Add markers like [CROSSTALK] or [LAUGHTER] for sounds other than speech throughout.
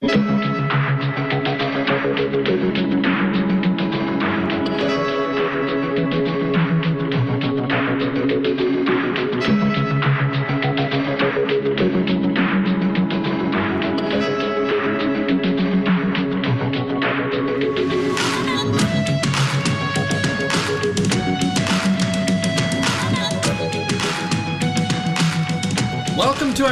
Welcome to I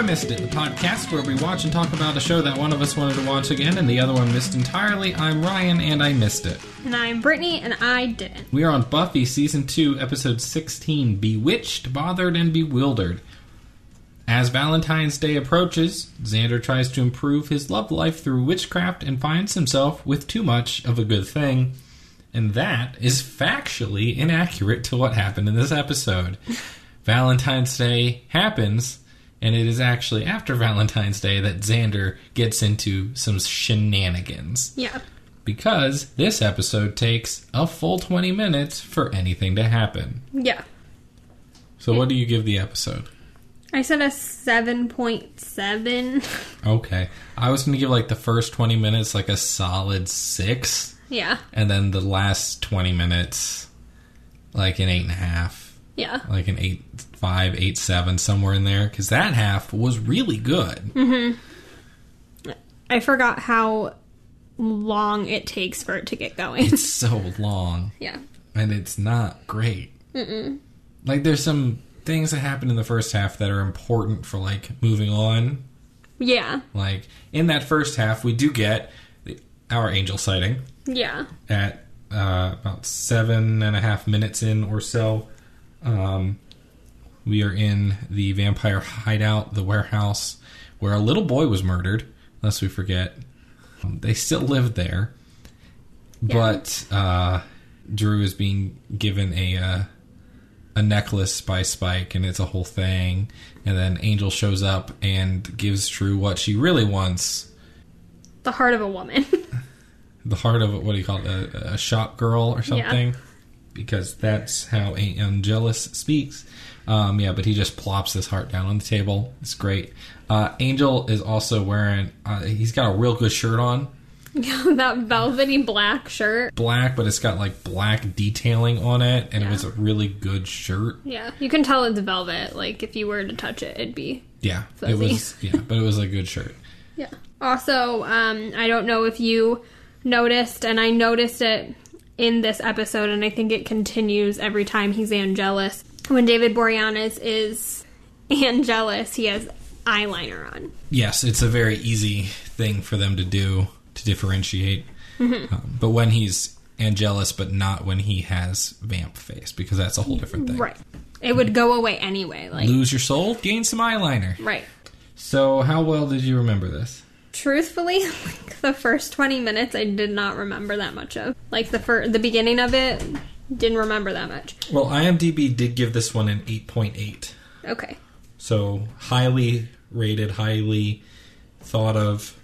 Missed It, the podcast where we watch and talk about a show that one of us wanted to watch again and the other one missed entirely. I'm Ryan and I missed it. And I'm Brittany, and I didn't. We are on Buffy Season 2, Episode 16 Bewitched, Bothered, and Bewildered. As Valentine's Day approaches, Xander tries to improve his love life through witchcraft and finds himself with too much of a good thing. And that is factually inaccurate to what happened in this episode. [LAUGHS] Valentine's Day happens, and it is actually after Valentine's Day that Xander gets into some shenanigans Yeah. because this episode takes a full 20 minutes for anything to happen. Yeah. So, what do you give the episode? I said a 7.7. Okay. I was going to give like the first 20 minutes like a solid 6, yeah. and then the last 20 minutes like an 8.5, Yeah. like an 8.5, 8.7, somewhere in there, because that half was really good. I forgot how long it takes for it to get going. It's [LAUGHS] so long. yeah. and it's not great. Mm-mm. Like there's some things that happen in the first half that are important for like moving on. Yeah. Like in that first half, we do get the, our angel sighting Yeah. at uh, about seven and a half minutes in or so. Um, we are in the vampire hideout, the warehouse, where a little boy was murdered. unless we forget, Um, they still live there, but uh, Dru is being given a uh, a necklace by Spike, and it's a whole thing. And then Angel shows up and gives Dru what she really wants: The heart of a woman. [LAUGHS] the heart of what do you call it, a, a shop girl or something, because that's how Angelus speaks. Um, yeah, but he just plops his heart down on the table. It's great. Uh, Angel is also wearing. Uh, he's got a real good shirt on, [LAUGHS] that velvety black shirt. black, but it's got like black detailing on it, and it was a really good shirt. Yeah. You can tell it's velvet. Like, if you were to touch it, it'd be. Yeah, it was. [LAUGHS] Yeah, but it was a good shirt. Yeah. Also, um, I don't know if you noticed, and I noticed it in this episode, and I think it continues every time he's Angelus. When David Boreanaz is [LAUGHS] Angelus, he has eyeliner on. Yes, it's a very easy thing for them to do to differentiate. Mm-hmm. Um, but when he's Angelus, but not when he has vamp face, because that's a whole different thing. Right. It would go away anyway. Like, Lose your soul, gain some eyeliner. right. So, how well did you remember this? Truthfully, [LAUGHS] like the first 20 minutes, I did not remember that much of. Like, the fir- the beginning of it, didn't remember that much. Well, IMDb did give this one an 8.8. Okay. So, highly rated, highly thought of.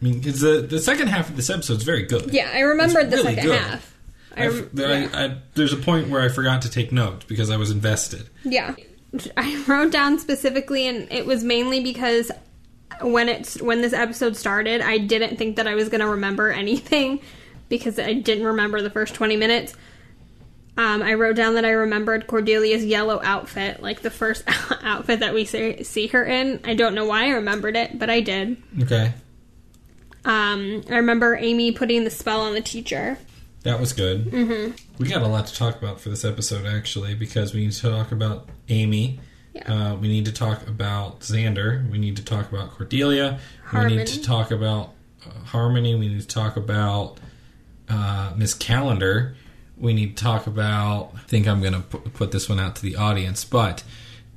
I mean, 'cause the, the second half of this episode is very good. Yeah, I remembered It's the really second good. half. I, I, rem- I- yeah. I- there's a point where I forgot to take notes because I was invested. Yeah. [LAUGHS] I wrote down specifically and it was mainly because when it's when this episode started, I didn't think that I was going to remember [LAUGHS] anything because I didn't remember the first 20 minutes. Um, I wrote down that I remembered Cordelia's yellow outfit, like the first [LAUGHS] outfit that we see, see her in. I don't know why I remembered it, but I did. Okay. Um, I remember Amy putting the spell on the teacher. That was good. Mm-hmm. We got a lot to talk about for this episode, actually, because we need to talk about Amy. Yeah. Uh, we need to talk about Xander. We need to talk about Cordelia. Harmony. We need to talk about uh, Harmony. We need to talk about uh, Miss Calendar. We need to talk about. I think I'm going to pu- put this one out to the audience, but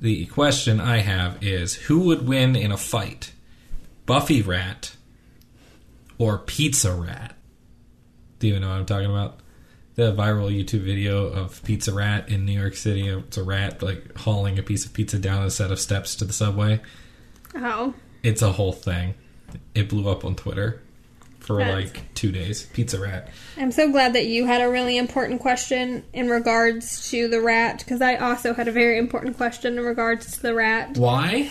the question I have is who would win in a fight? Buffy Rat or Pizza Rat? Do you even know what I'm talking about? The viral YouTube video of Pizza Rat in New York City. It's a rat like hauling a piece of pizza down a set of steps to the subway. Oh, It's a whole thing. It blew up on Twitter for like two days. Pizza Rat. I'm so glad that you had a really important question in regards to the rat because I also had a very important question in regards to the rat. Why?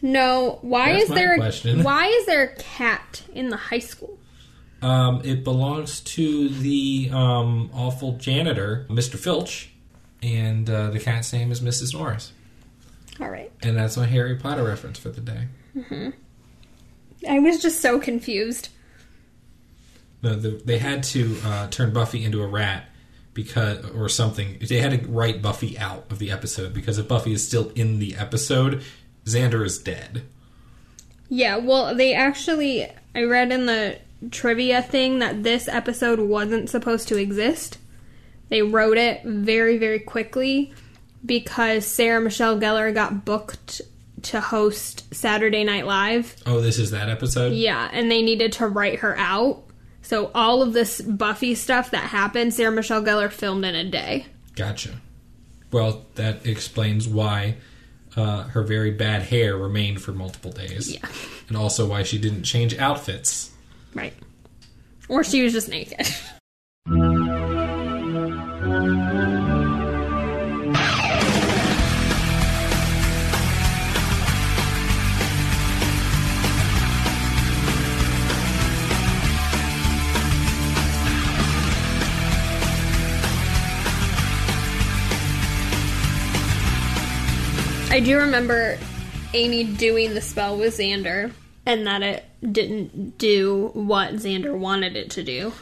No, why That's is there question. why is there a cat in the high school? Um, it belongs to the um, awful janitor, Mr. Filch, and uh, the cat's name is Mrs. Norris. All right. And that's my Harry Potter reference for the day. Mhm. I was just so confused. No, the, they had to uh, turn Buffy into a rat because, or something. They had to write Buffy out of the episode because if Buffy is still in the episode, Xander is dead. Yeah, well, they actually I read in the trivia thing that this episode wasn't supposed to exist. They wrote it very very quickly because Sarah Michelle Gellar got booked to host Saturday Night Live. Oh, this is that episode. Yeah, and they needed to write her out. So all of this Buffy stuff that happened, Sarah Michelle Gellar filmed in a day. Gotcha. Well, that explains why uh, her very bad hair remained for multiple days. Yeah. And also why she didn't change outfits. Right. Or she was just naked. [LAUGHS] I do remember Amy doing the spell with Xander and that it didn't do what Xander wanted it to do.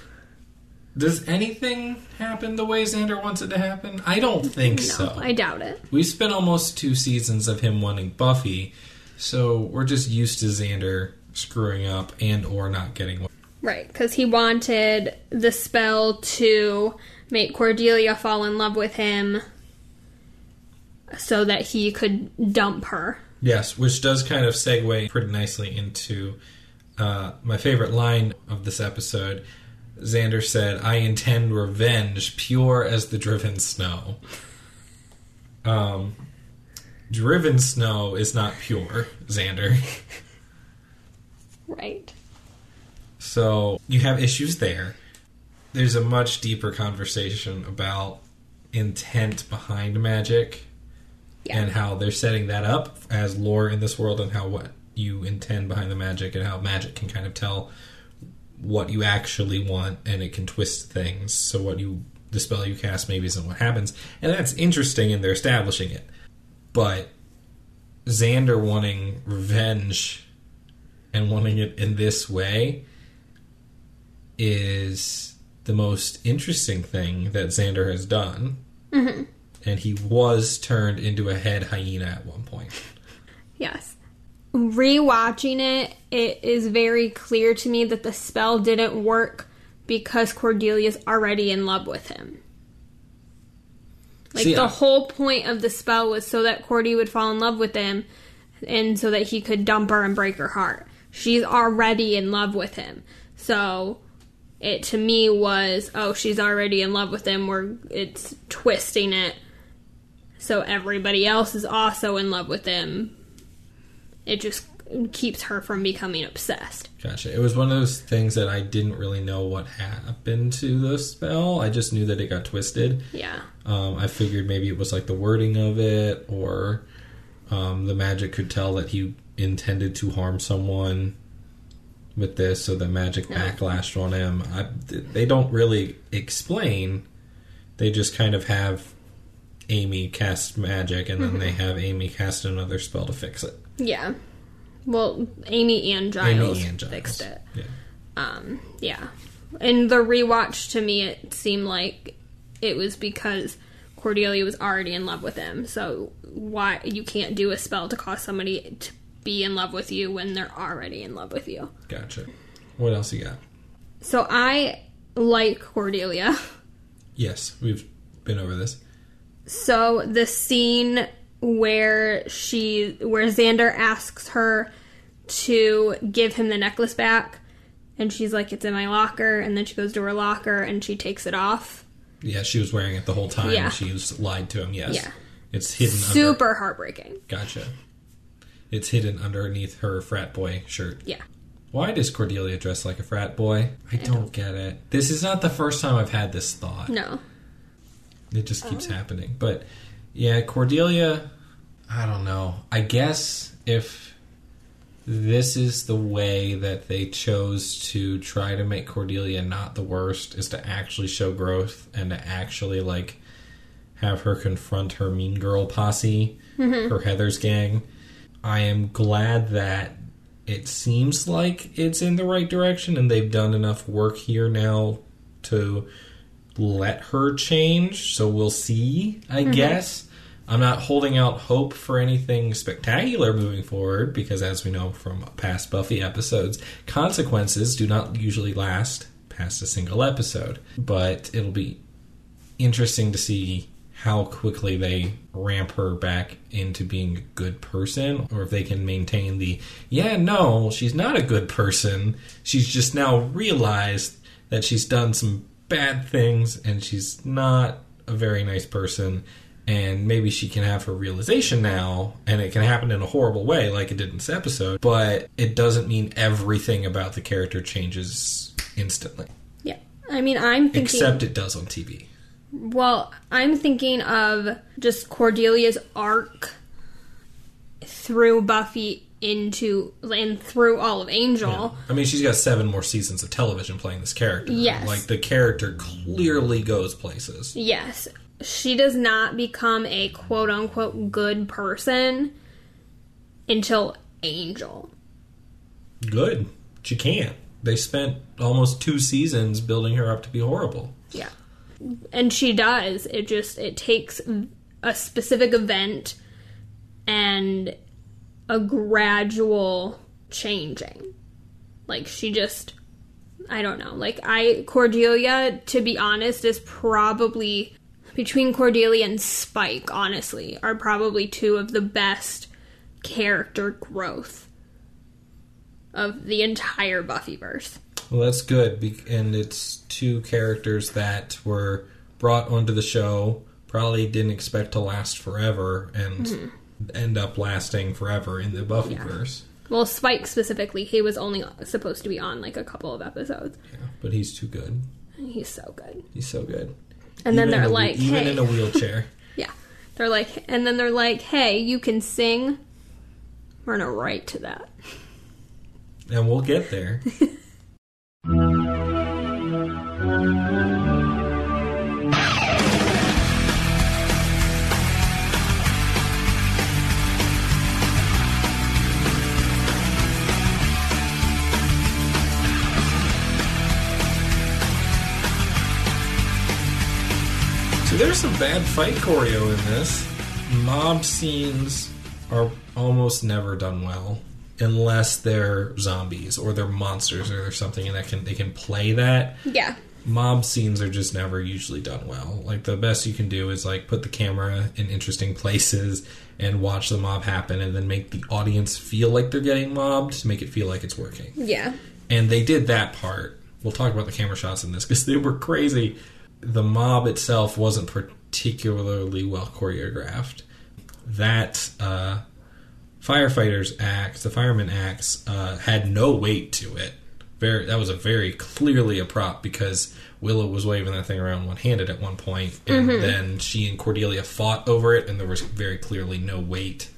Does anything happen the way Xander wants it to happen? I don't think No, so. I doubt it. We've spent almost two seasons of him wanting Buffy, so we're just used to Xander screwing up and or not getting what Right, because he wanted the spell to make Cordelia fall in love with him so that he could dump her. Yes, which does kind of segue pretty nicely into uh, my favorite line of this episode. Xander said, I intend revenge pure as the driven snow. Um, driven snow is not pure, Xander. [LAUGHS] Right. So you have issues there. There's a much deeper conversation about intent behind magic Yeah. and how they're setting that up as lore in this world and how what you intend behind the magic and how magic can kind of tell what you actually want and it can twist things. So what you the spell you cast maybe isn't what happens. And that's interesting and they're establishing it. But Xander wanting revenge and wanting it in this way is the most interesting thing that Xander has done. Mm-hmm. And he was turned into a head hyena at one point. Yes. Rewatching it, it is very clear to me that the spell didn't work because Cordelia's already in love with him. Like See, the I- whole point of the spell was so that Cordy would fall in love with him and so that he could dump her and break her heart. She's already in love with him. So it to me was, oh, she's already in love with him. We're it's twisting it so everybody else is also in love with him. It just keeps her from becoming obsessed. Gotcha. It was one of those things that I didn't really know what happened to the spell. I just knew that it got twisted. Yeah. Um, I figured maybe it was like the wording of it, or um, the magic could tell that he intended to harm someone with this, so the magic backlashed on him. I, they don't really explain. They just kind of have Amy cast magic, and then they have Amy cast another spell to fix it. Yeah. Well, Amy and Giles, Amy and Giles. fixed it. Yeah. Um, yeah. In the rewatch, to me, it seemed like it was because Cordelia was already in love with him. So why you can't do a spell to cause somebody to be in love with you when they're already in love with you? Gotcha. What else you got? So I like Cordelia. [LAUGHS] Yes, we've been over this. So the scene where she where Xander asks her to give him the necklace back and she's like it's in my locker and then she goes to her locker and she takes it off. Yeah, she was wearing it the whole time. Yeah. She was lied to him. Yes. Yeah. It's hidden. Under, Super heartbreaking. gotcha. It's hidden underneath her frat boy shirt. Yeah. Why does Cordelia dress like a frat boy? I don't get it. This is not the first time I've had this thought. No. It just keeps oh. happening. But yeah, Cordelia, I don't know. I guess if this is the way that they chose to try to make Cordelia not the worst is to actually show growth and to actually like have her confront her mean girl posse, mm-hmm. her Heather's gang. I am glad that it seems like it's in the right direction and they've done enough work here now to let her change. So we'll see, I mm-hmm. guess. I'm not holding out hope for anything spectacular moving forward because, as we know from past Buffy episodes, consequences do not usually last past a single episode. But it'll be interesting to see how quickly they ramp her back into being a good person or if they can maintain the yeah no she's not a good person she's just now realized that she's done some bad things and she's not a very nice person and maybe she can have her realization now and it can happen in a horrible way like it did in this episode but it doesn't mean everything about the character changes instantly Yeah. I mean, I'm thinking. except it does on tv Well, I'm thinking of just Cordelia's arc through Buffy into and through all of Angel. I mean, she's got seven more seasons of television playing this character. Yes. Like, the character clearly goes places. Yes. She does not become a quote unquote good person until Angel. Good. She can't. They spent almost two seasons building her up to be horrible. Yeah. And she does. It just it takes a specific event and a gradual changing. Like she just I don't know. Like I Cordelia to be honest is probably between Cordelia and Spike honestly are probably two of the best character growth of the entire Buffyverse. Well, that's good. And it's two characters that were brought onto the show, probably didn't expect to last forever, and mm-hmm. End up lasting forever in the Buffyverse. Well, Spike specifically, he was only supposed to be on like a couple of episodes. Yeah. But he's too good. He's so good. He's so good. And then they're a- like, even "Hey." in a wheelchair. [LAUGHS] [LAUGHS] Yeah. They're like, and then they're like, hey, you can sing. We're gonna write to that. and we'll get there. [LAUGHS] there's some bad fight choreo in this. Mob scenes are almost never done well unless they're zombies or they're monsters or they're something and that can they can play that. Yeah. Mob scenes are just never usually done well. Like the best you can do is like put the camera in interesting places and watch the mob happen and then make the audience feel like they're getting mobbed to make it feel like it's working. Yeah. And they did that part. We'll talk about the camera shots in this because they were crazy. The mob itself wasn't particularly well choreographed. That uh, firefighters act, the fireman axe, uh, had no weight to it. Very, that was a very clearly a prop because Willow was waving that thing around one handed at one point, and then she and Cordelia fought over it, and there was very clearly no weight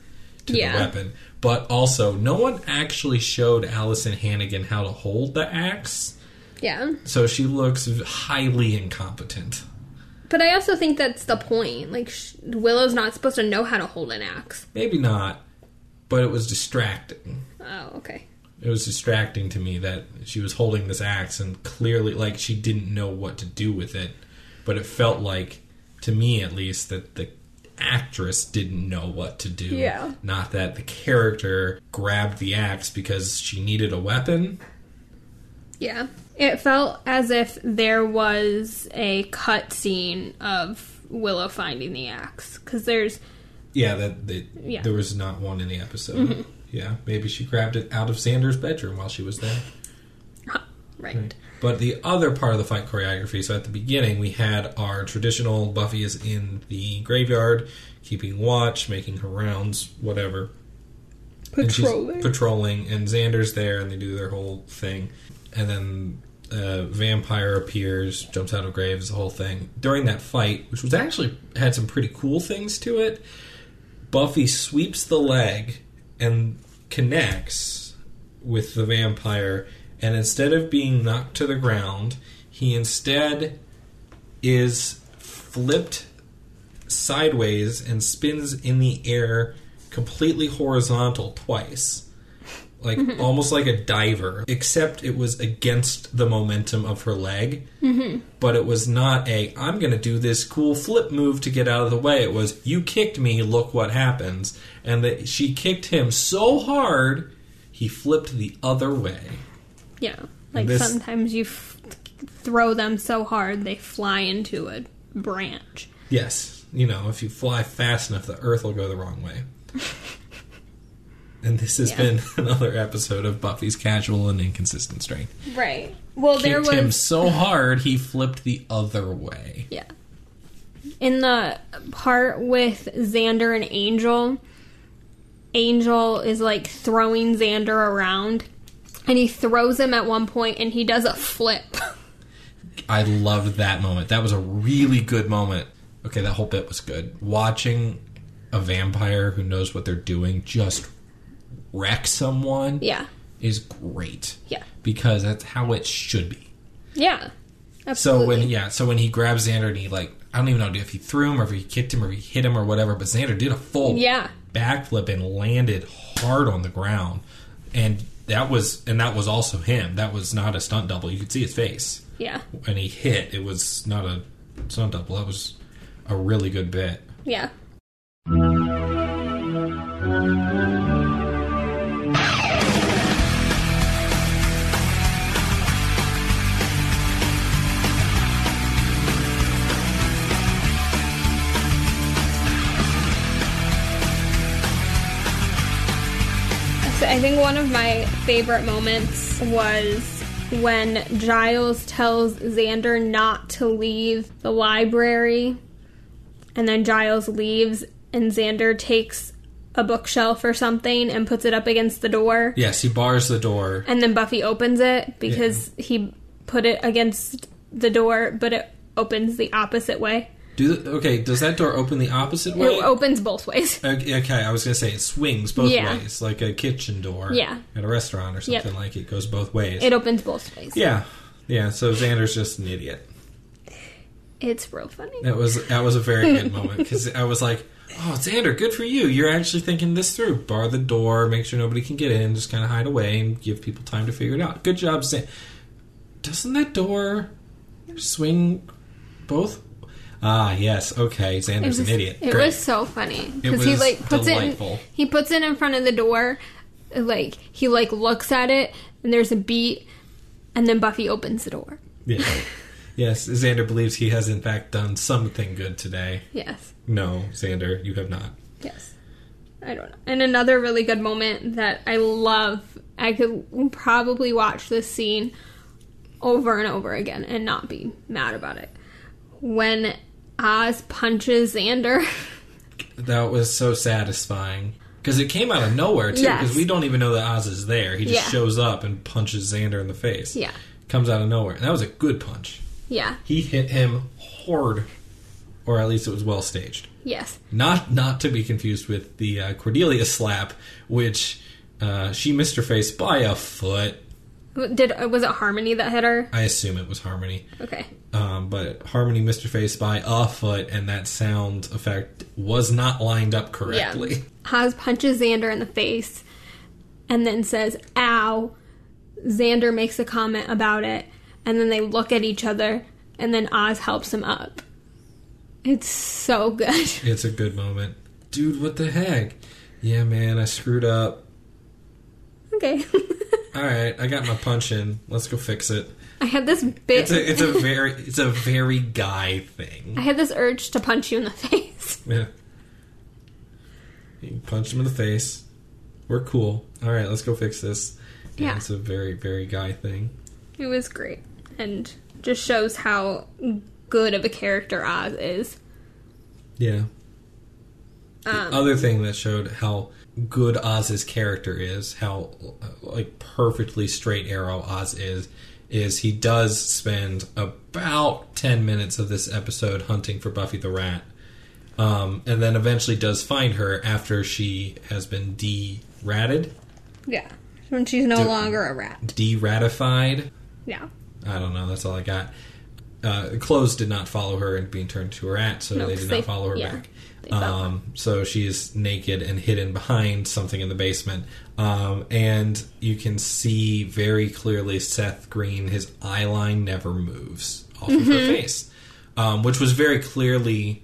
to Yeah. the weapon. But also, no one actually showed Alyson Hannigan how to hold the axe, Yeah. so she looks highly incompetent. But I also think that's the point. Like, sh- Willow's not supposed to know how to hold an axe. Maybe not, but it was distracting. Oh, okay. It was distracting to me that she was holding this axe and clearly, like, she didn't know what to do with it. But it felt like, to me at least, that the actress didn't know what to do. Yeah. Not that the character grabbed the axe because she needed a weapon. Yeah. It felt as if there was a cut scene of Willow finding the axe. Because there's. Yeah, that, that Yeah. Mm-hmm. there was not one in the episode. Yeah, maybe she grabbed it out of Xander's bedroom while she was there. Right. But the other part of the fight choreography, so at the beginning we had our traditional Buffy is in the graveyard, keeping watch, making her rounds, whatever. And she's Patrolling. patrolling, and Xander's there, and they do their whole thing. And then a vampire appears, jumps out of graves, the whole thing. During that fight, which was actually had some pretty cool things to it, Buffy sweeps the leg and connects, with the vampire, and instead of being knocked to the ground, he instead is flipped sideways and spins in the air completely horizontal twice. Like [LAUGHS] almost like a diver, except it was against the momentum of her leg. Mm-hmm. But it was not a, I'm going to do this cool flip move to get out of the way. It was, you kicked me, look what happens. And that she kicked him so hard, he flipped the other way. Yeah. Like This- sometimes you f- throw them so hard they fly into a branch. Yes, you know, if you fly fast enough, the Earth will go the wrong way. [LAUGHS] and this has Yeah. been [LAUGHS] another episode of Buffy's casual and inconsistent strength. Right. Well, there Kicked was him so hard he flipped the other way. Yeah. In the part with Xander and Angel, Angel is like throwing Xander around. And he throws him at one point and he does a flip. I loved that moment. That was a really good moment. Okay, that whole bit was good. Watching a vampire who knows what they're doing just wreck someone yeah. is great. Yeah. Because that's how it should be. Yeah. Absolutely. So when yeah, so when he grabs Xander and he like I don't even know if he threw him or if he kicked him or if he hit him or whatever, but Xander did a full Yeah. backflip and landed hard on the ground. And that was and that was also him. That was not a stunt double. You could see his face. Yeah. When he hit, it was not a stunt double. That was a really good bit. Yeah. I think one of my favorite moments was when Giles tells Xander not to leave the library, and then Giles leaves, and Xander takes a bookshelf or something and puts it up against the door, Yes, he bars the door. and then Buffy opens it because he put it against the door, but it opens the opposite way. Do the, okay, does that door open the opposite way? It opens both ways. [LAUGHS] Okay, okay, I was gonna say it swings both Yeah. ways, like a kitchen door. Yeah. At a restaurant or something Yep. like it goes both ways. It opens both ways. yeah, yeah. So Xander's just an idiot. It's real funny. That was that was a very good [LAUGHS] moment because I was like, "Oh, Xander, good for you. You're actually thinking this through. Bar the door, make sure nobody can get in, just kind of hide away and give people time to figure it out. Good job, Xander. Doesn't that door swing both? Ah, yes. Okay, Xander's was, an idiot. It Great. was so funny because he like puts delightful. it. In, he puts it in front of the door, like he like looks at it, and there's a beat, and then Buffy opens the door. Yeah. yes, Xander believes he has in fact done something good today. Yes, No, Xander, you have not. yes. I don't know. And another really good moment that I love. I could probably watch this scene over and over again and not be mad about it. When Oz punches Xander. That was so satisfying. Because it came out of nowhere, too. Yes. Because we don't even know that Oz is there. He just Yeah. shows up and punches Xander in the face. yeah, Comes out of nowhere. And that was a good punch. yeah, He hit him hard. Or at least it was well staged. yes, Not not to be confused with the uh, Cordelia slap, which uh, she missed her face by a foot. Did was it Harmony that hit her? I assume it was Harmony. Okay. Um, but Harmony missed her face by a foot, and that sound effect was not lined up correctly. Oz punches Xander in the face and then says, ow. Xander makes a comment about it, and then they look at each other, and then Oz helps him up. It's so good. [LAUGHS] It's a good moment. Dude, what the heck? Yeah, man, I screwed up. okay. [LAUGHS] Alright, I got my punch in. Let's go fix it. I had this bit. It's a it's a very it's a very guy thing. I had this urge to punch you in the face. [LAUGHS] Yeah. You punch him in the face. We're cool. Alright, let's go fix this. Yeah, Yeah. it's a very, very guy thing. It was great. And just shows how good of a character Oz is. Yeah. Um, other thing that showed how good Oz's character is, how like perfectly straight arrow Oz is, is he does spend about ten minutes of this episode hunting for Buffy the Rat, um, and then eventually does find her after she has been de-ratted. yeah. When she's no Do- longer a rat. De-ratified. Yeah. I don't know. That's all I got. Uh, clothes did not follow her and being turned to a rat, so No, they did they- not follow her yeah, back. Um, so she is naked and hidden behind something in the basement, um, and you can see very clearly Seth Green. His eye line never moves off of Mm-hmm. her face, um, which was very clearly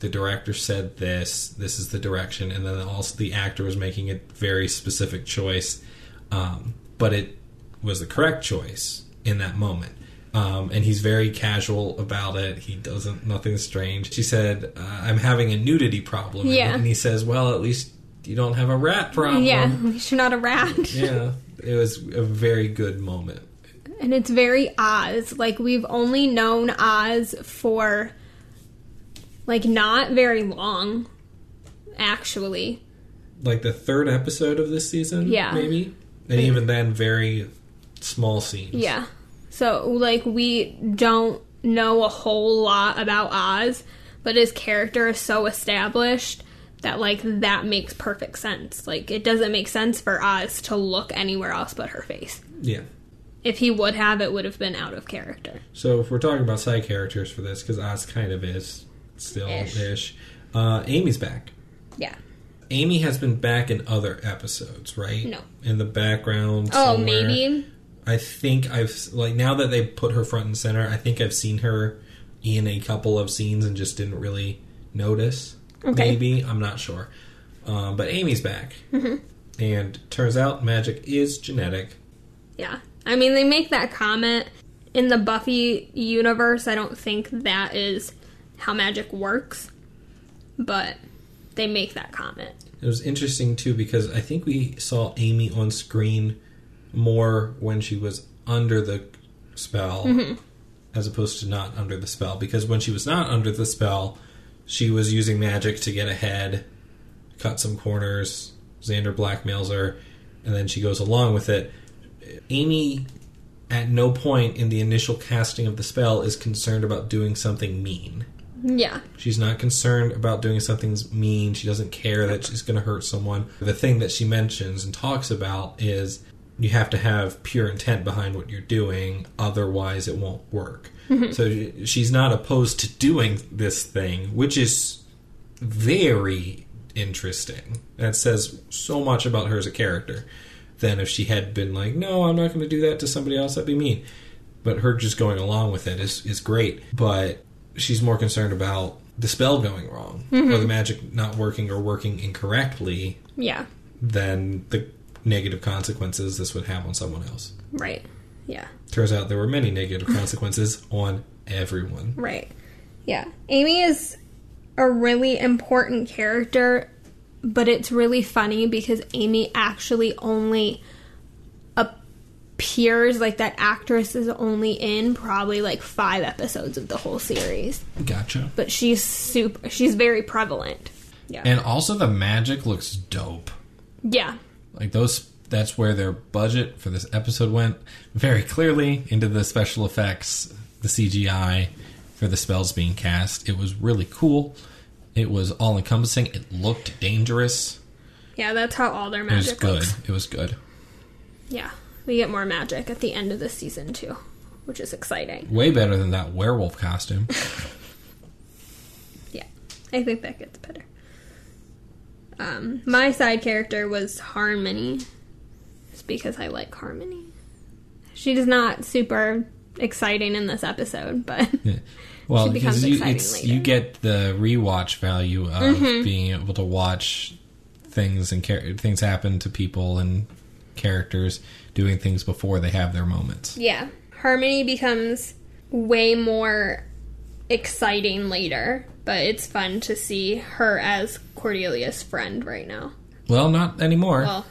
the director said this. This is the direction, and then also the actor was making a very specific choice, um, but it was the correct choice in that moment. Um, and he's very casual about it. He doesn't nothing strange. She said, uh, "I'm having a nudity problem." Yeah. and he says, "Well, at least you don't have a rat problem." Yeah. At least you're not a rat. [LAUGHS] yeah. It was a very good moment. And it's very Oz. Like we've only known Oz for like not very long, actually. Like the third episode of this season, Yeah. maybe, and even then, very small scenes. Yeah. So like we don't know a whole lot about Oz, but his character is so established that like that makes perfect sense. Like it doesn't make sense for Oz to look anywhere else but her face. yeah. If he would have, it would have been out of character. So if we're talking about side characters for this, because Oz kind of is still Ish. ish, uh, Amy's back. Yeah. Amy has been back in other episodes, right? No. In the background. Oh, somewhere. maybe. I think I've like now that they put her front and center. I think I've seen her in a couple of scenes and just didn't really notice. Okay. Maybe I'm not sure, um, but Amy's back, Mm-hmm. and turns out magic is genetic. Yeah. I mean, they make that comment in the Buffy universe. I don't think that is how magic works, but they make that comment. It was interesting too because I think we saw Amy on screen more when she was under the spell mm-hmm. as opposed to not under the spell. Because when she was not under the spell, she was using magic to get ahead, cut some corners. Xander blackmails her, and then she goes along with it. Amy, at no point in the initial casting of the spell, is concerned about doing something mean. Yeah. She's not concerned about doing something mean. She doesn't care that she's going to hurt someone. The thing that she mentions and talks about is you have to have pure intent behind what you're doing, otherwise, it won't work. Mm-hmm. So she's not opposed to doing this thing, which is very interesting. That says so much about her as a character. Than if she had been like, no, I'm not going to do that to somebody else, that'd be mean. But her just going along with it is, is great. But she's more concerned about the spell going wrong or mm-hmm. the magic not working or working incorrectly Yeah. than the negative consequences this would have on someone else. Right. Yeah. Turns out there were many negative consequences [LAUGHS] on everyone. Right. Yeah. Amy is a really important character, but it's really funny because Amy actually only appears like that actress is only in probably like 5 episodes of the whole series. Gotcha. But she's super she's very prevalent. Yeah. And also the magic looks dope. yeah. Like those that's where their budget for this episode went very clearly into the special effects, the CGI for the spells being cast. It was really cool. It was all encompassing. It looked dangerous. Yeah, that's how all their It was magic good. looks. It was good. Yeah. We get more magic at the end of the season too, which is exciting. Way better than that werewolf costume. [LAUGHS] Yeah, I think that gets better. Um, my side character was Harmony, just because I like Harmony. She's not super exciting in this episode, but Yeah. Well, She becomes because you, exciting it's, later. Mm-hmm. you get the rewatch value of being able to watch things and char- things happen to people and characters doing things before they have their moments. yeah, Harmony becomes way more exciting later. But it's fun to see her as Cordelia's friend right now. Well, not anymore. Well,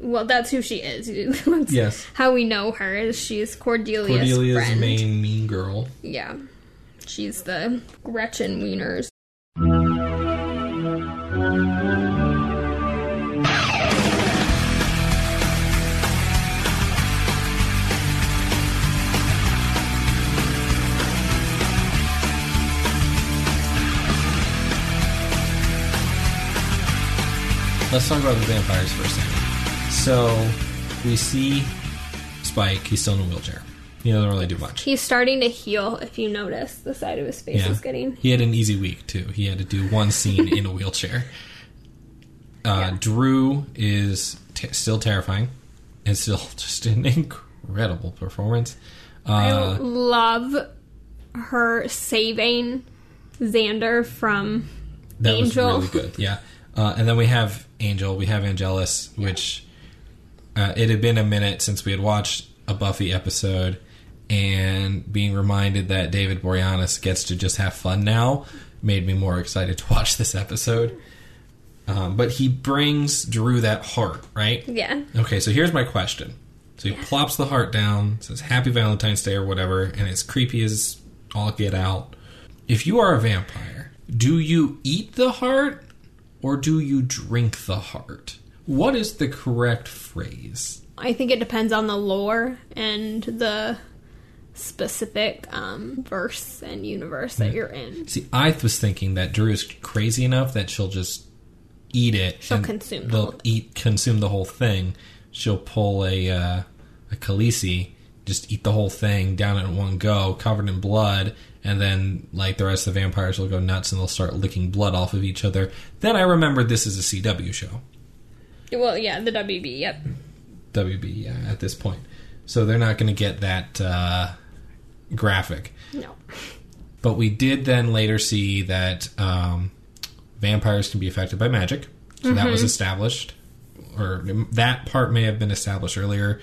well, that's who she is. [LAUGHS] Yes. how we know her is she's Cordelia's, Cordelia's friend. main mean girl. Yeah. She's the Gretchen Wieners. Let's talk about the vampires for a second. So, we see Spike. He's still in a wheelchair. He doesn't really do much. He's starting to heal. If you notice, the side of his face Yeah. is getting. He had an easy week too. He had to do one scene in a wheelchair. Uh, Dru is t- still terrifying, and still [LAUGHS] just an incredible performance. I Uh, love her saving Xander from that Angel. was really [LAUGHS] good. Yeah, uh, and then we have Angel. We have Angelus, which uh, it had been a minute since we had watched a Buffy episode, and being reminded that David Boreanaz gets to just have fun now made me more excited to watch this episode. Um, but he brings Dru that heart, right? Yeah. Okay, so here's my question. So he plops the heart down, says Happy Valentine's Day or whatever, and it's creepy as all get out. If you are a vampire, do you eat the heart or do you drink the heart? What is the correct phrase? I think it depends on the lore and the specific um, verse and universe that you're in. See, I was thinking that Dru is crazy enough that she'll just eat it. She'll consume the They'll whole- eat consume the whole thing. She'll pull a uh, a Khaleesi, just eat the whole thing down in one go, covered in blood, and then like the rest of the vampires will go nuts and they'll start licking blood off of each other. Then I remembered this is a CW show. Well, yeah, the WB, yep. WB yeah, at this point. So they're not going to get that uh, graphic. No. But we did then later see that um, vampires can be affected by magic. So that was established. Or that part may have been established earlier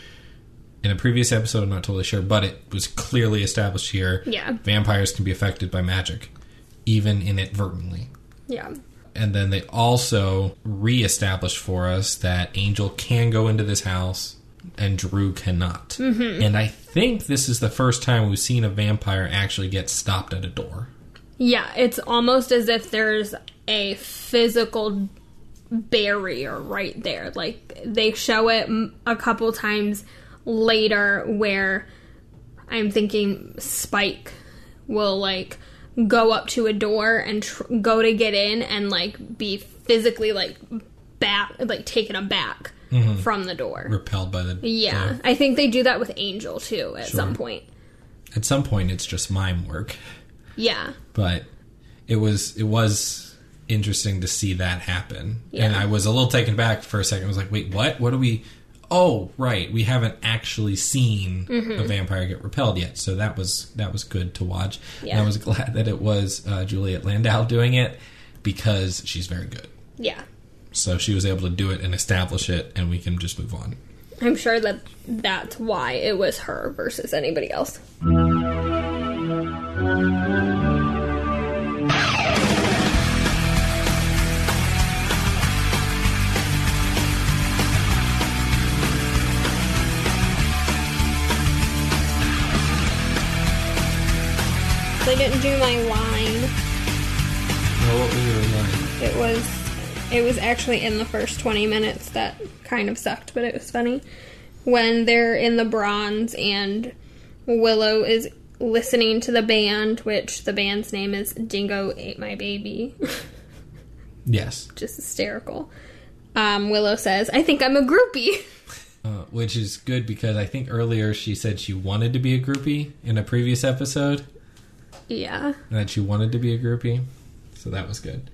in a previous episode. I'm not totally sure. But it was clearly established here. Yeah. Vampires can be affected by magic, even inadvertently. Yeah. And then they also re-established for us that Angel can go into this house and Dru cannot. Mm-hmm. And I think this is the first time we've seen a vampire actually get stopped at a door. Yeah, it's almost as if there's a physical barrier right there. Like they show it a couple times later where I'm thinking Spike will like go up to a door and tr- go to get in and like be physically like back like taken aback mm-hmm. from the door. repelled by the Yeah, door. I think they do that with Angel too at Sure. some point. At some point, it's just mime work, Yeah. but it was it was interesting to see that happen, and I was a little taken back for a second. I was like, "Wait, what? What do we?" Oh, right, we haven't actually seen Mm-hmm. a vampire get repelled yet, so that was that was good to watch. And I was glad that it was uh, Juliet Landau doing it because she's very good. Yeah. So she was able to do it and establish it, and we can just move on. I'm sure that that's why it was her versus anybody else. They didn't do my line. Well, what was your line? It was it was actually in the first 20 minutes that kind of sucked, but it was funny. When they're in the bronze and Willow is listening to the band, which the band's name is Dingo Ate My Baby. [LAUGHS] Yes, Just hysterical. Um, Willow says, I think I'm a groupie. [LAUGHS] uh, which is good because I think earlier she said she wanted to be a groupie in a previous episode. Yeah. that she wanted to be a groupie. So that was good.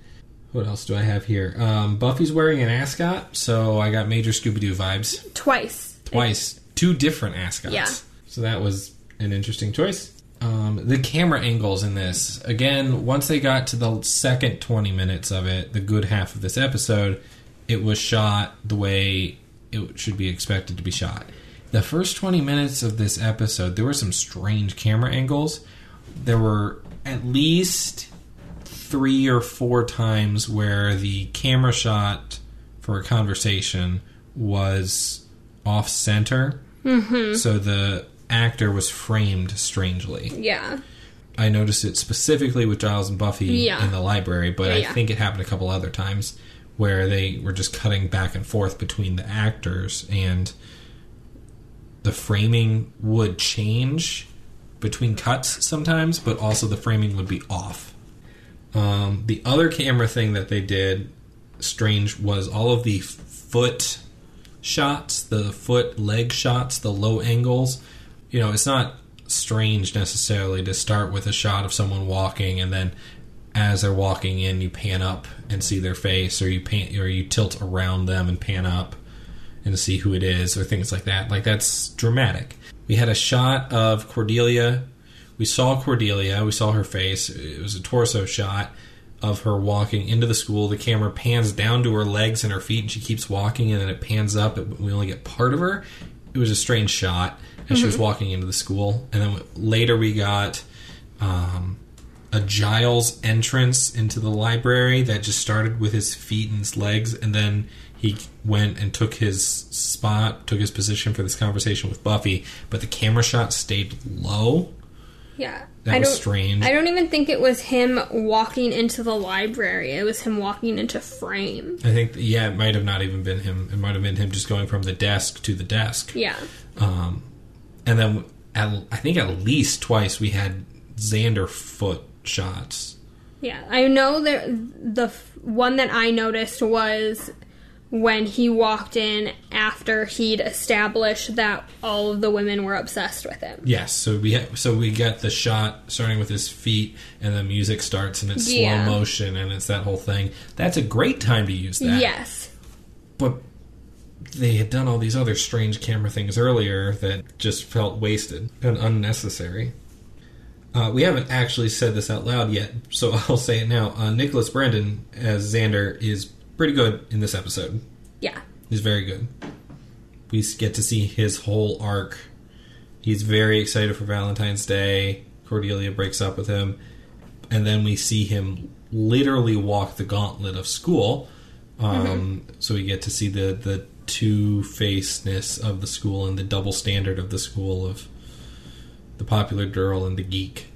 What else do I have here? Um, Buffy's wearing an ascot, so I got major Scooby Doo vibes. Twice. Twice. Two different ascots. Yeah. So that was an interesting choice. Um, the camera angles in this, again, once they got to the second 20 minutes of it, the good half of this episode, it was shot the way it should be expected to be shot. The first 20 minutes of this episode, there were some strange camera angles. There were at least three or four times where the camera shot for a conversation was off center. Mm-hmm. So the actor was framed strangely. Yeah. I noticed it specifically with Giles and Buffy Yeah. in the library, but I Yeah. think it happened a couple other times where they were just cutting back and forth between the actors and the framing would change between cuts sometimes, but also the framing would be off. Um, the other camera thing that they did strange was all of the foot shots, the foot leg shots, the low angles. You know, it's not strange necessarily to start with a shot of someone walking and then as they're walking in you pan up and see their face or you pan or you tilt around them and pan up and see who it is or things like that. Like that's dramatic. We had a shot of Cordelia. We saw Cordelia, we saw her face. It was a torso shot of her walking into the school. The camera pans down to her legs and her feet, and she keeps walking, and then it pans up. We only get part of her. It was a strange shot as she was walking into the school. And then later we got um, a Giles entrance into the library that just started with his feet and his legs, and then he went and took his spot, took his position for this conversation with Buffy. But the camera shot stayed low. Yeah. That I was strange. I don't even think it was him walking into the library. It was him walking into frame. I think, yeah, it might have not even been him. It might have been him just going from the desk to the desk. Yeah. Um, and then at, I think at least twice we had Xander foot shots. Yeah. I know that the one that I noticed was when he walked in after he'd established that all of the women were obsessed with him. Yes, so we ha- so we get the shot starting with his feet, and the music starts, and it's Yeah. slow motion, and it's that whole thing. That's a great time to use that. Yes. but they had done all these other strange camera things earlier that just felt wasted and unnecessary. Uh, we haven't actually said this out loud yet, so [LAUGHS] I'll say it now. Uh, Nicholas Brendon as Xander is pretty good in this episode. Yeah. He's very good. We get to see his whole arc. He's very excited for Valentine's Day. Cordelia breaks up with him. And then we see him literally walk the gauntlet of school. Um, So we get to see the, the two facedness of the school and the double standard of the school of the popular girl and the geek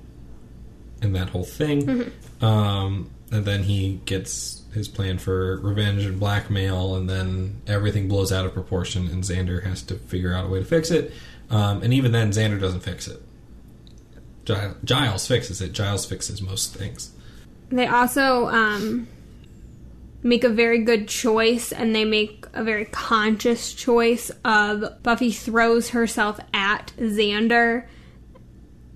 and that whole thing. Um, and then he gets his plan for revenge and blackmail, and then everything blows out of proportion, and Xander has to figure out a way to fix it. Um, and even then, Xander doesn't fix it. Gi- Giles fixes it. Giles fixes most things. They also um, make a very good choice, and they make a very conscious choice of Buffy throws herself at Xander,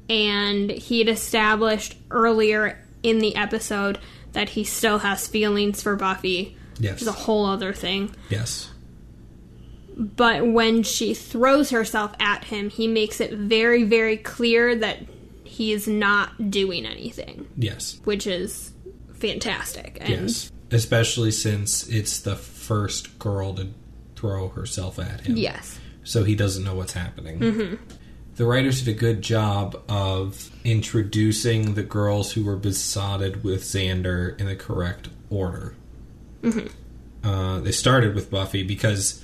and he had established earlier in the episode that he still has feelings for Buffy, which is a whole other thing. Yes. But when she throws herself at him, he makes it very, very clear that he is not doing anything, Yes. which is fantastic. And Yes. Especially since it's the first girl to throw herself at him. Yes. so he doesn't know what's happening. Mm-hmm. The writers did a good job of introducing the girls who were besotted with Xander in the correct order. Uh, they started with Buffy because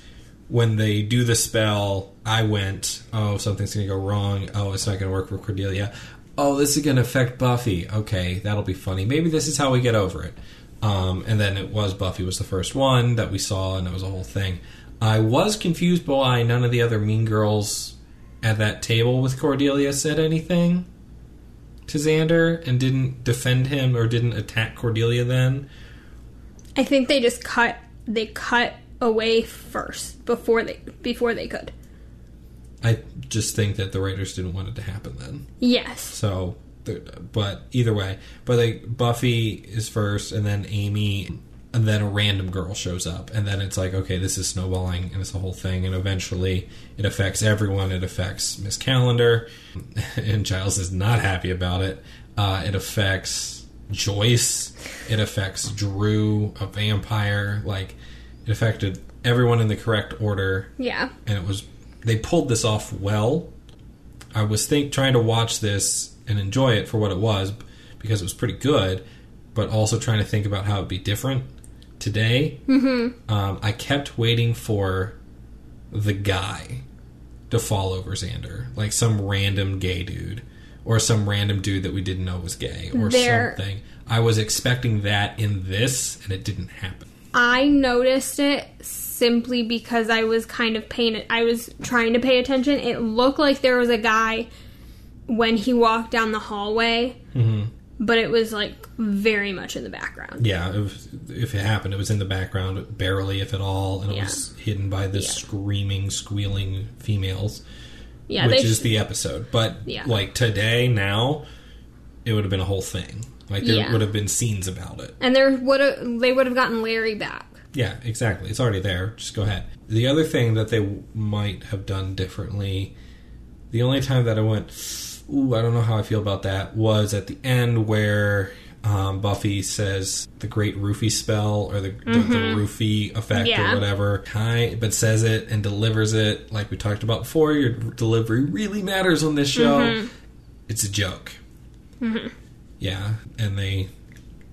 when they do the spell, I went, oh, something's going to go wrong. Oh, it's not going to work for Cordelia. Oh, this is going to affect Buffy. Okay, that'll be funny. Maybe this is how we get over it. Um, and then it was Buffy was the first one that we saw, and it was a whole thing. I was confused by why none of the other Mean Girls at that table with Cordelia said anything to Xander and didn't defend him or didn't attack Cordelia then. I think they just cut they cut away first before they before they could. I just think that the writers didn't want it to happen then. Yes. So, but either way, but like Buffy is first, and then Amy, and then a random girl shows up, and then it's like, okay, this is snowballing, and it's a whole thing, and eventually it affects everyone. It affects Miss Calendar, [LAUGHS] and Giles is not happy about it. Uh, it affects Joyce. It affects Dru, a vampire. Like, it affected everyone in the correct order Yeah. and it was they pulled this off well. I was think trying to watch this and enjoy it for what it was because it was pretty good, but also trying to think about how it'd be different today. Mm-hmm. Um, I kept waiting for the guy to fall over Xander, like some random gay dude or some random dude that we didn't know was gay or There- something. I was expecting that in this, and it didn't happen. I noticed it simply because I was kind of paying I was trying to pay attention. It looked like there was a guy when he walked down the hallway but it was like very much in the background. Yeah, it was, if it happened, it was in the background, barely, if at all, and it Yeah. was hidden by the Yeah. screaming, squealing females, Yeah, which is the episode. But Yeah. like today, now, it would have been a whole thing. Like there Yeah. would have been scenes about it. and there would have they would have gotten Larry back. Yeah, exactly. It's already there. Just go ahead. The other thing that they w- might have done differently, the only time that I went, ooh, I don't know how I feel about that, was at the end where um, Buffy says the great roofie spell or the, the, the mm-hmm. roofie effect Yeah. or whatever, kind, but says it and delivers it like we talked about before. Your delivery really matters on this show. Mm-hmm. It's a joke. Mm-hmm. Yeah, and they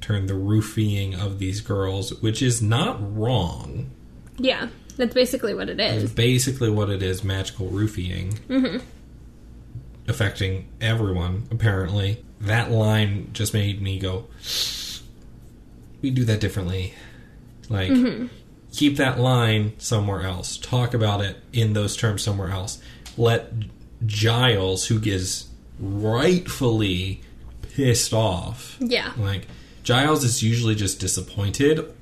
turn the roofing of these girls, which is not wrong. Yeah, that's basically what It's is. basically what it is magical roofing. Affecting everyone, apparently. That line just made me go, we do that differently. Like, mm-hmm. keep that line somewhere else. Talk about it in those terms somewhere else. Let Giles, who is rightfully pissed off, Yeah, like Giles is usually just disappointed.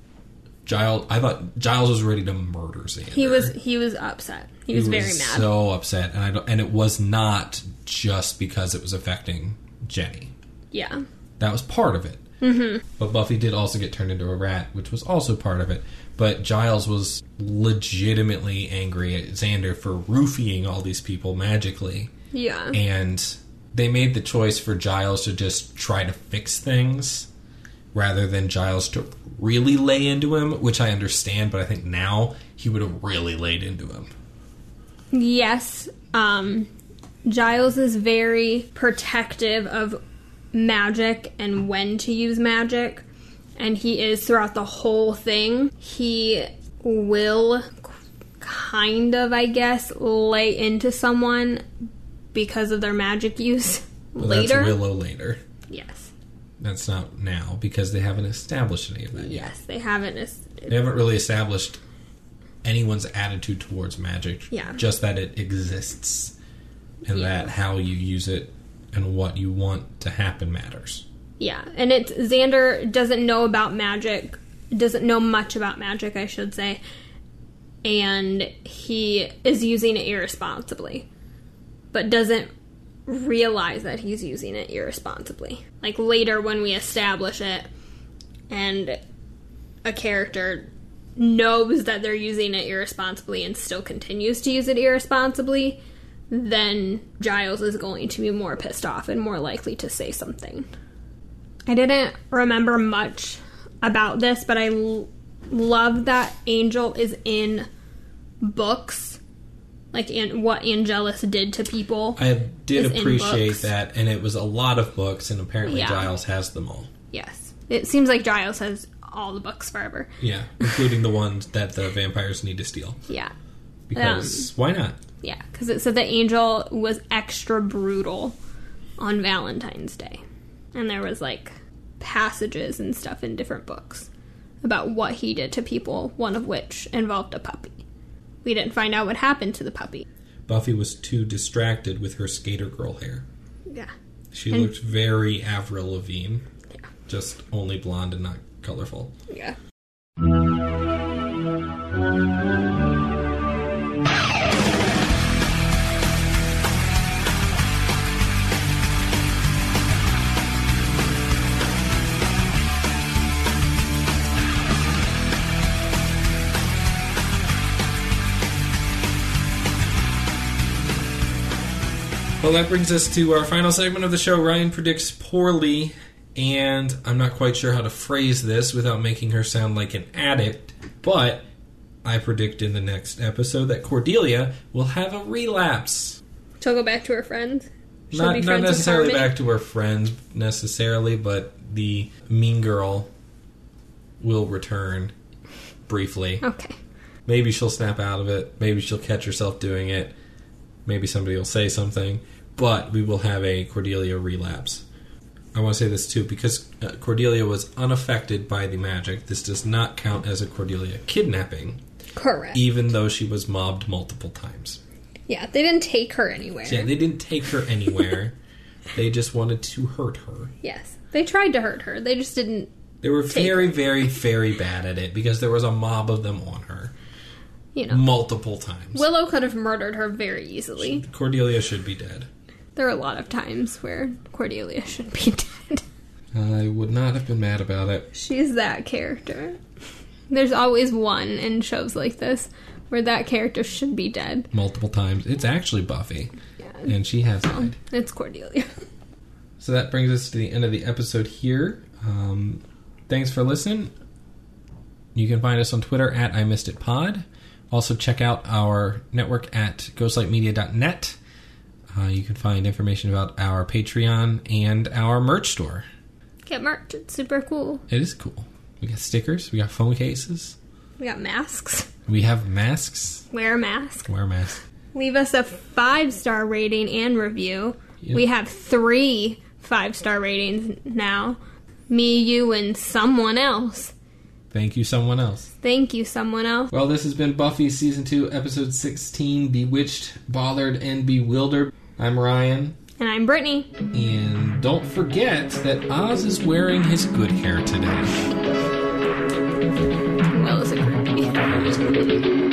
Giles, I thought Giles was ready to murder Xander. he was he was upset. He was, very mad. so upset, and I don't, and it was not just because it was affecting Jenny. yeah, That was part of it. Mm-hmm. But Buffy did also get turned into a rat, which was also part of it. But Giles was legitimately angry at Xander for roofing all these people magically yeah, and they made the choice for Giles to just try to fix things rather than Giles to really lay into him, which I understand, but I think now he would have really laid into him. yes. Um, Giles is very protective of magic and when to use magic, and he is throughout the whole thing. He will kind of, I guess, lay into someone because of their magic use But later. that's Willow later. That's not now because they haven't established any of that yet. yes, they haven't. es- They haven't really established anyone's attitude towards magic. Yeah. Just that it exists and Yeah. that how you use it and what you want to happen matters. Yeah, and it's Xander doesn't know about magic, doesn't know much about magic, I should say, and he is using it irresponsibly, but doesn't realize that he's using it irresponsibly. Like later when we establish it, and a character knows that they're using it irresponsibly and still continues to use it irresponsibly, then Giles is going to be more pissed off and more likely to say something. I didn't remember much about this, but I l- love that Angel is in books, like in what Angelus did to people. I did appreciate that, and it was a lot of books, and apparently Yeah. Giles has them all. yes, it seems like Giles has all the books forever. Yeah, including the ones that the vampires need to steal. [LAUGHS] Yeah, Because Um, why not? yeah, because it said that Angel was extra brutal on Valentine's Day, and there was like passages and stuff in different books about what he did to people. One of which involved a puppy. We didn't find out what happened to the puppy. Buffy was too distracted with her skater girl hair. Yeah. She And- looked very Avril Lavigne, Yeah. just only blonde and not colorful. Yeah. Well, that brings us to our final segment of the show. Ryan predicts poorly, and I'm not quite sure how to phrase this without making her sound like an addict, but I predict in the next episode that Cordelia will have a relapse. She'll go back to her friends. She'll Not, be not necessarily back to her friends, necessarily, but the mean girl will return briefly. Okay. Maybe she'll snap out of it. Maybe she'll catch herself doing it. Maybe somebody will say something. But we will have a Cordelia relapse. I want to say this too because uh, Cordelia was unaffected by the magic. This does not count as a Cordelia kidnapping, Correct. even though she was mobbed multiple times. Yeah, they didn't take her anywhere. Yeah, they didn't take her anywhere. [LAUGHS] They just wanted to hurt her. Yes. They tried to hurt her. They just didn't. They were very, very, very bad at it because there was a mob of them on her You know. multiple times. Willow could have murdered her very easily. Cordelia should be dead. There are a lot of times where Cordelia should be [LAUGHS] dead. I would not have been mad about it. She's that character. There's always one in shows like this where that character should be dead. multiple times. It's actually Buffy, Yeah. and she has died. It's Cordelia. So that brings us to the end of the episode here. Um, thanks for listening. You can find us on Twitter at I Missed It Pod. Also, check out our network at ghostlightmedia.net. Uh, you can find information about our Patreon and our merch store. Get merch. It's super cool. It is cool. We got stickers, we got phone cases, We got masks. [LAUGHS] we have masks. Wear a mask. Wear a mask. Leave us a five star rating and review. Yep. We have three five star ratings now. Me, you, and someone else. Thank you, someone else. Thank you, someone else. Well, this has been Buffy Season 2, Episode 16 Bewitched, Bothered, and Bewildered. I'm Ryan. And I'm Brittany. And don't forget that Oz is wearing his good hair today. Will is a groupie.